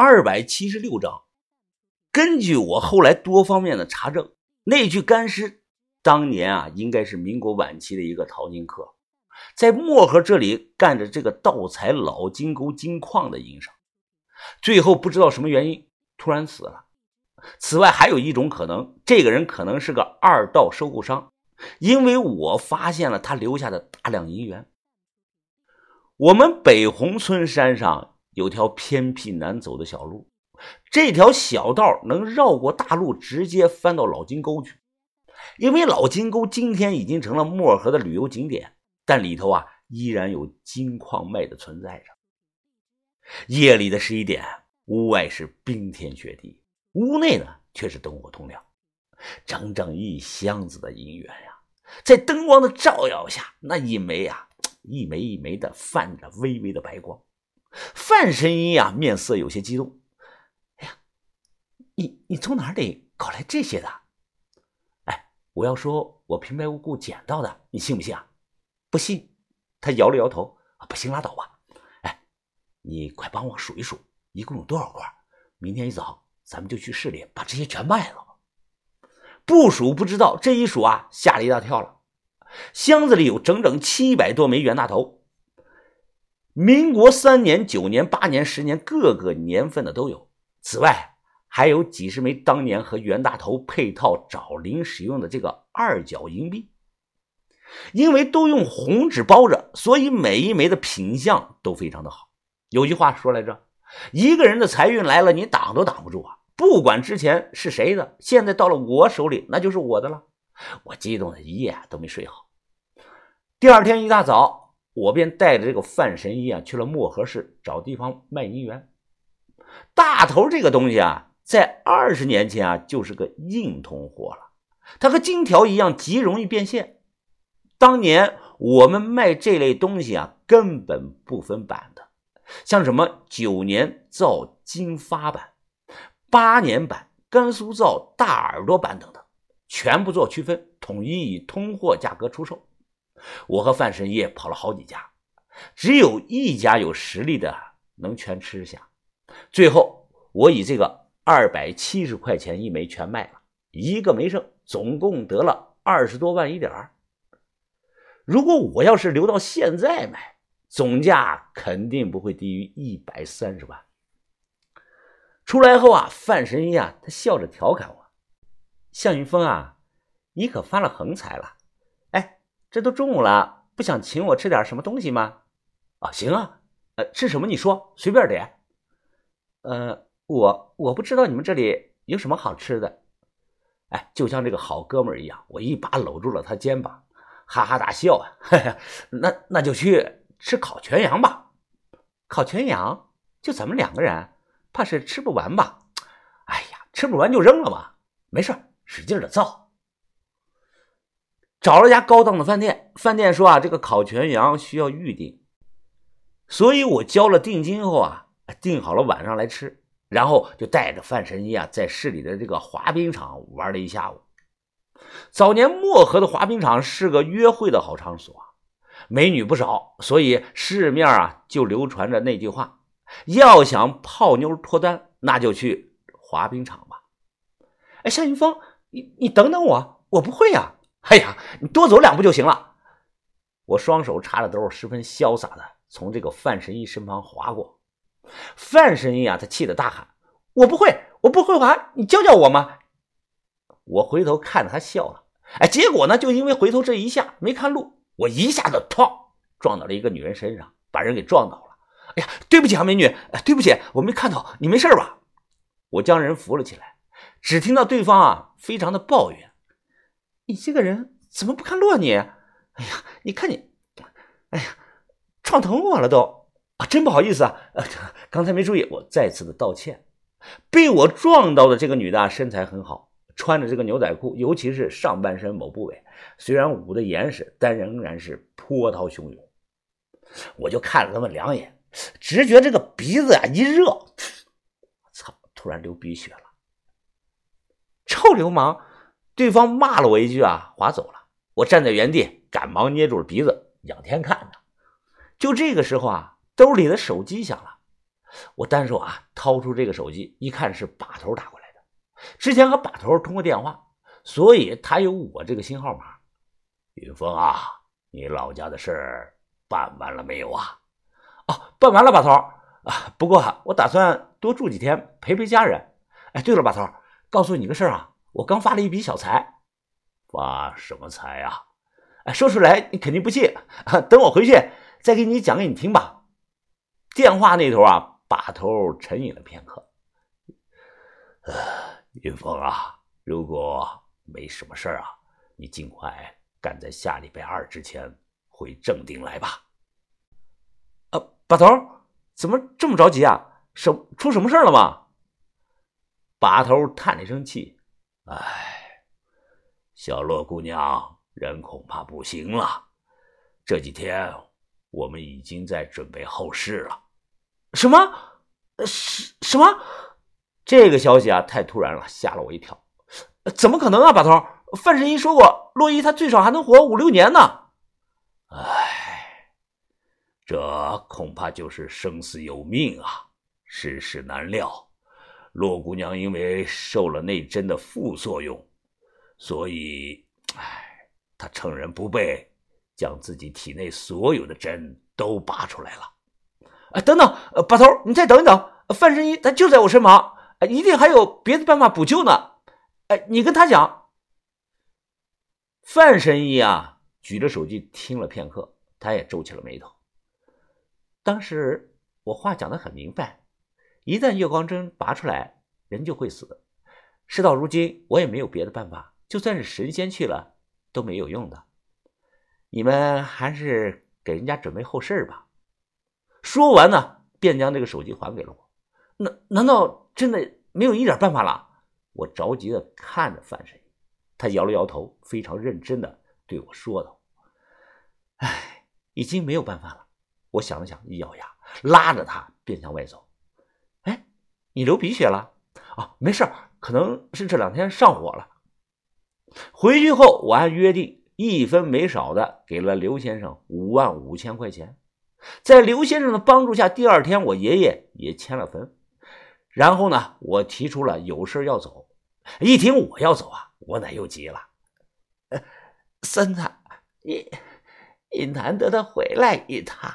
二百七十六章。根据我后来多方面的查证，那具干尸当年啊，应该是民国晚期的一个淘金客，在漠河这里干着这个盗采老金沟金矿的营生，最后不知道什么原因突然死了。此外，还有一种可能，这个人可能是个二道收购商，因为我发现了他留下的大量银元。我们北红村山上有条偏僻难走的小路。这条小道能绕过大路，直接翻到老金沟去。因为老金沟今天已经成了漠河的旅游景点，但里头啊依然有金矿脉的存在着。夜里的十一点，屋外是冰天雪地，屋内呢却是灯火通亮，整整一箱子的银元呀，在灯光的照耀下，那一枚啊一枚一枚的泛着微微的白光。范神医啊面色有些激动。哎呀你你从哪里搞来这些的？哎，我要说，我平白无故捡到的，你信不信啊？不信。他摇了摇头，啊，不信拉倒吧。哎，你快帮我数一数，一共有多少块？明天一早咱们就去市里把这些全卖了。不数不知道，这一数啊，吓了一大跳了。箱子里有整整七百多枚袁大头，民国三年、九年、八年、十年，各个年份的都有。此外，还有几十枚当年和袁大头配套找零使用的这个二角银币，因为都用红纸包着，所以每一枚的品相都非常的好。有句话说来着，一个人的财运来了，你挡都挡不住啊！不管之前是谁的，现在到了我手里，那就是我的了。我激动的一夜都没睡好。第二天一大早，我便带着这个范神医啊去了漠河市找地方卖银元。大头这个东西啊。在二十年前啊，就是个硬通货了。它和金条一样，极容易变现。当年我们卖这类东西啊，根本不分版的，像什么九年造金发版、八年版、甘肃造大耳朵版等等，全部做区分，统一以通货价格出售。我和范神医跑了好几家，只有一家有实力的能全吃下。最后，我以这个。二百七十块钱一枚全卖了，一个没剩，总共得了二十多万一点儿。如果我要是留到现在买，总价肯定不会低于一百三十万。出来后啊，范神医啊，他笑着调侃我：“向云峰啊，你可发了横财了。这都中午了，不想请我吃点什么东西吗？”“啊，行啊，呃，吃什么你说，随便点。”“呃。”我我不知道你们这里有什么好吃的，哎，就像这个好哥们一样，我一把搂住了他肩膀，哈哈大笑啊！那那就去吃烤全羊吧，烤全羊就咱们两个人，怕是吃不完吧？哎呀，吃不完就扔了吧，没事，使劲的造。找了家高档的饭店，饭店说啊，这个烤全羊需要预定，所以我交了定金后啊，定好了晚上来吃。然后就带着范神医啊，在市里的这个滑冰场玩了一下午。早年漠河的滑冰场是个约会的好场所，美女不少，所以市面啊就流传着那句话：要想泡妞脱单，那就去滑冰场吧。哎，夏云峰，你你等等我，我不会呀。哎呀，你多走两步就行了。我双手插着兜，十分潇洒的从这个范神医身旁划过。范神医啊，他气得大喊：“我不会，我不会滑，你教教我吗？”我回头看着他笑了，哎，结果呢，就因为回头这一下没看路，我一下子哐撞到了一个女人身上，把人给撞倒了。哎呀，对不起啊，美女，对不起，我没看到，你没事吧？我将人扶了起来，只听到对方啊，非常的抱怨：“你这个人怎么不看路啊你？哎呀，你看你，哎呀，撞疼我了都。”啊，真不好意思啊！刚才没注意，我再次的道歉。被我撞到的这个女的身材很好，穿着这个牛仔裤，尤其是上半身某部位，虽然捂得严实，但仍然是波涛汹涌。我就看了他们两眼，直觉这个鼻子啊一热，操！突然流鼻血了。臭流氓！对方骂了我一句啊，划走了。我站在原地，赶忙捏住了鼻子，仰天看着。就这个时候啊。兜里的手机响了，我单手啊掏出这个手机，一看是把头打过来的。之前和把头通过电话，所以他有我这个新号码。云峰啊，你老家的事儿办完了没有啊？哦，办完了，把头啊。不过我打算多住几天，陪陪家人。哎，对了，把头，告诉你个事儿啊，我刚发了一笔小财。发什么财啊？哎，说出来你肯定不信，等我回去再给你讲给你听吧。电话那头啊，把头沉吟了片刻。呃，云峰啊，如果没什么事儿啊，你尽快赶在下礼拜二之前回正定来吧。呃，把头，怎么这么着急啊？什出什么事了吗？把头叹了一声气，唉，小洛姑娘人恐怕不行了。这几天我们已经在准备后事了。什么？什什么？这个消息啊，太突然了，吓了我一跳。怎么可能啊，把头？范神医说过，洛伊他最少还能活五六年呢。唉，这恐怕就是生死有命啊，世事难料。洛姑娘因为受了那针的副作用，所以，唉，她趁人不备，将自己体内所有的针都拔出来了。哎，等等，把头，你再等一等，范神医他就在我身旁，一定还有别的办法补救呢。哎，你跟他讲。范神医啊，举着手机听了片刻，他也皱起了眉头。当时我话讲的很明白。一旦月光针拔出来，人就会死。事到如今，我也没有别的办法，就算是神仙去了都没有用的。你们还是给人家准备后事吧。说完呢，便将这个手机还给了我。难难道真的没有一点办法了？我着急的看着范神医，他摇了摇头，非常认真的对我说道：“哎，已经没有办法了。”我想了想，一咬牙，拉着他便向外走。你流鼻血了啊？没事可能是这两天上火了。回去后，我按约定一分没少的给了刘先生五万五千块钱。在刘先生的帮助下，第二天我爷爷也迁了坟。然后呢，我提出了有事要走。一听我要走啊，我奶又急了：“孙子，你你难得的回来一趟，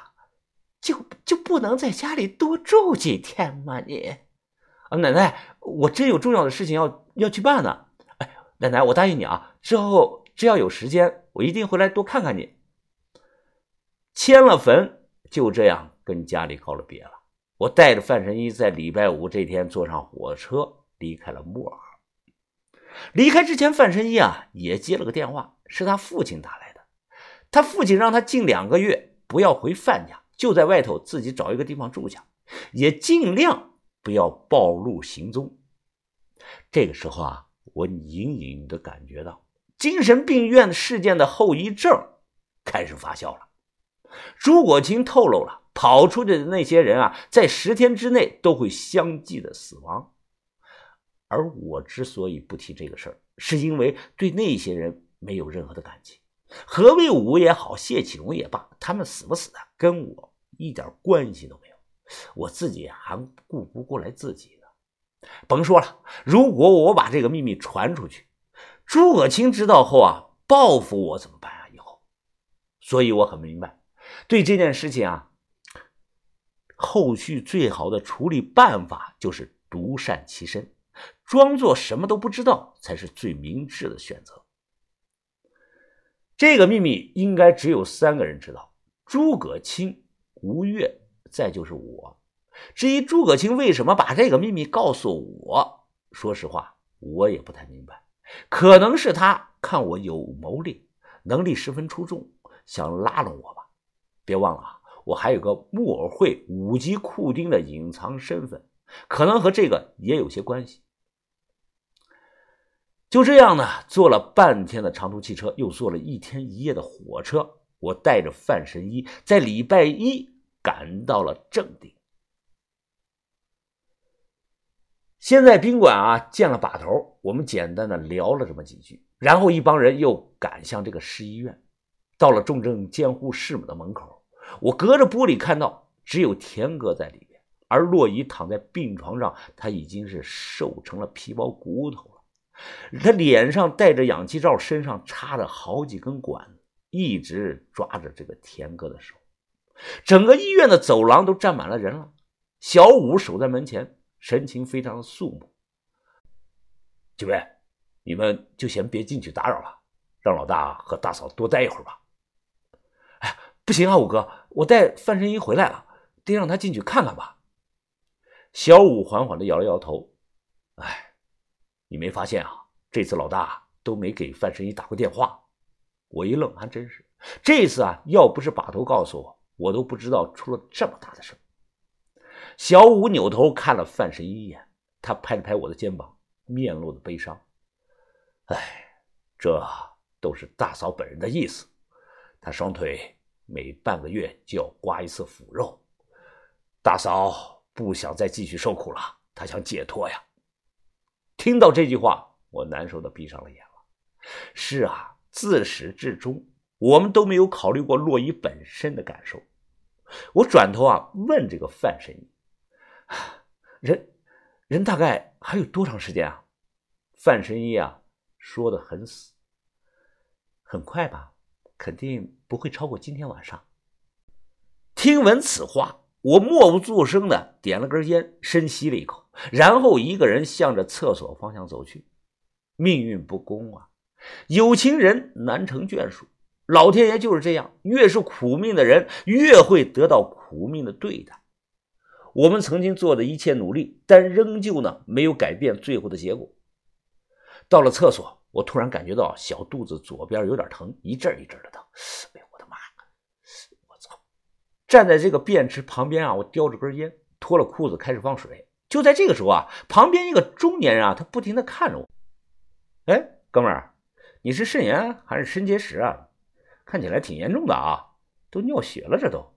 就就不能在家里多住几天吗？你？”奶奶，我真有重要的事情要要去办呢。哎，奶奶，我答应你啊，之后只要有时间，我一定回来多看看你。迁了坟，就这样跟家里告了别了。我带着范神医在礼拜五这天坐上火车离开了木尔。离开之前，范神医啊也接了个电话，是他父亲打来的。他父亲让他近两个月不要回范家，就在外头自己找一个地方住下，也尽量。不要暴露行踪。这个时候啊，我隐隐的感觉到精神病院事件的后遗症开始发酵了。朱国清透露了，跑出去的那些人啊，在十天之内都会相继的死亡。而我之所以不提这个事儿，是因为对那些人没有任何的感情。何卫武也好，谢启荣也罢，他们死不死的，跟我一点关系都没有。我自己还顾不过来自己呢，甭说了。如果我把这个秘密传出去，诸葛青知道后啊，报复我怎么办啊？以后，所以我很明白，对这件事情啊，后续最好的处理办法就是独善其身，装作什么都不知道，才是最明智的选择。这个秘密应该只有三个人知道：诸葛青、吴越。再就是我，至于诸葛青为什么把这个秘密告诉我，说实话，我也不太明白。可能是他看我有谋略，能力十分出众，想拉拢我吧。别忘了啊，我还有个木偶会五级库丁的隐藏身份，可能和这个也有些关系。就这样呢，坐了半天的长途汽车，又坐了一天一夜的火车，我带着范神医在礼拜一。赶到了正定，先在宾馆啊见了把头，我们简单的聊了这么几句，然后一帮人又赶向这个市医院，到了重症监护室母的门口，我隔着玻璃看到只有田哥在里面，而洛伊躺在病床上，他已经是瘦成了皮包骨头了。他脸上戴着氧气罩，身上插着好几根管子，一直抓着这个田哥的手。整个医院的走廊都站满了人了。小五守在门前，神情非常的肃穆。几位，你们就先别进去打扰了，让老大和大嫂多待一会儿吧。哎，不行啊，五哥，我带范神医回来了，得让他进去看看吧。小五缓缓的摇了摇头。哎，你没发现啊？这次老大都没给范神医打过电话。我一愣，还真是。这次啊，要不是把头告诉我，我都不知道出了这么大的事。小五扭头看了范神医一眼，他拍了拍我的肩膀，面露的悲伤。哎，这都是大嫂本人的意思。她双腿每半个月就要刮一次腐肉，大嫂不想再继续受苦了，她想解脱呀。听到这句话，我难受的闭上了眼了。是啊，自始至终，我们都没有考虑过洛伊本身的感受。我转头啊，问这个范神医。人，人大概还有多长时间啊？范神医啊，说的很死，很快吧，肯定不会超过今天晚上。听闻此话，我默不作声的点了根烟，深吸了一口，然后一个人向着厕所方向走去。命运不公啊，有情人难成眷属，老天爷就是这样，越是苦命的人，越会得到苦命的对待。我们曾经做的一切努力，但仍旧呢没有改变最后的结果。到了厕所，我突然感觉到小肚子左边有点疼，一阵一阵的疼。哎呦我的妈！我操！站在这个便池旁边啊，我叼着根烟，脱了裤子开始放水。就在这个时候啊，旁边一个中年人啊，他不停的看着我。哎，哥们儿，你是肾炎还是肾结石啊？看起来挺严重的啊，都尿血了，这都。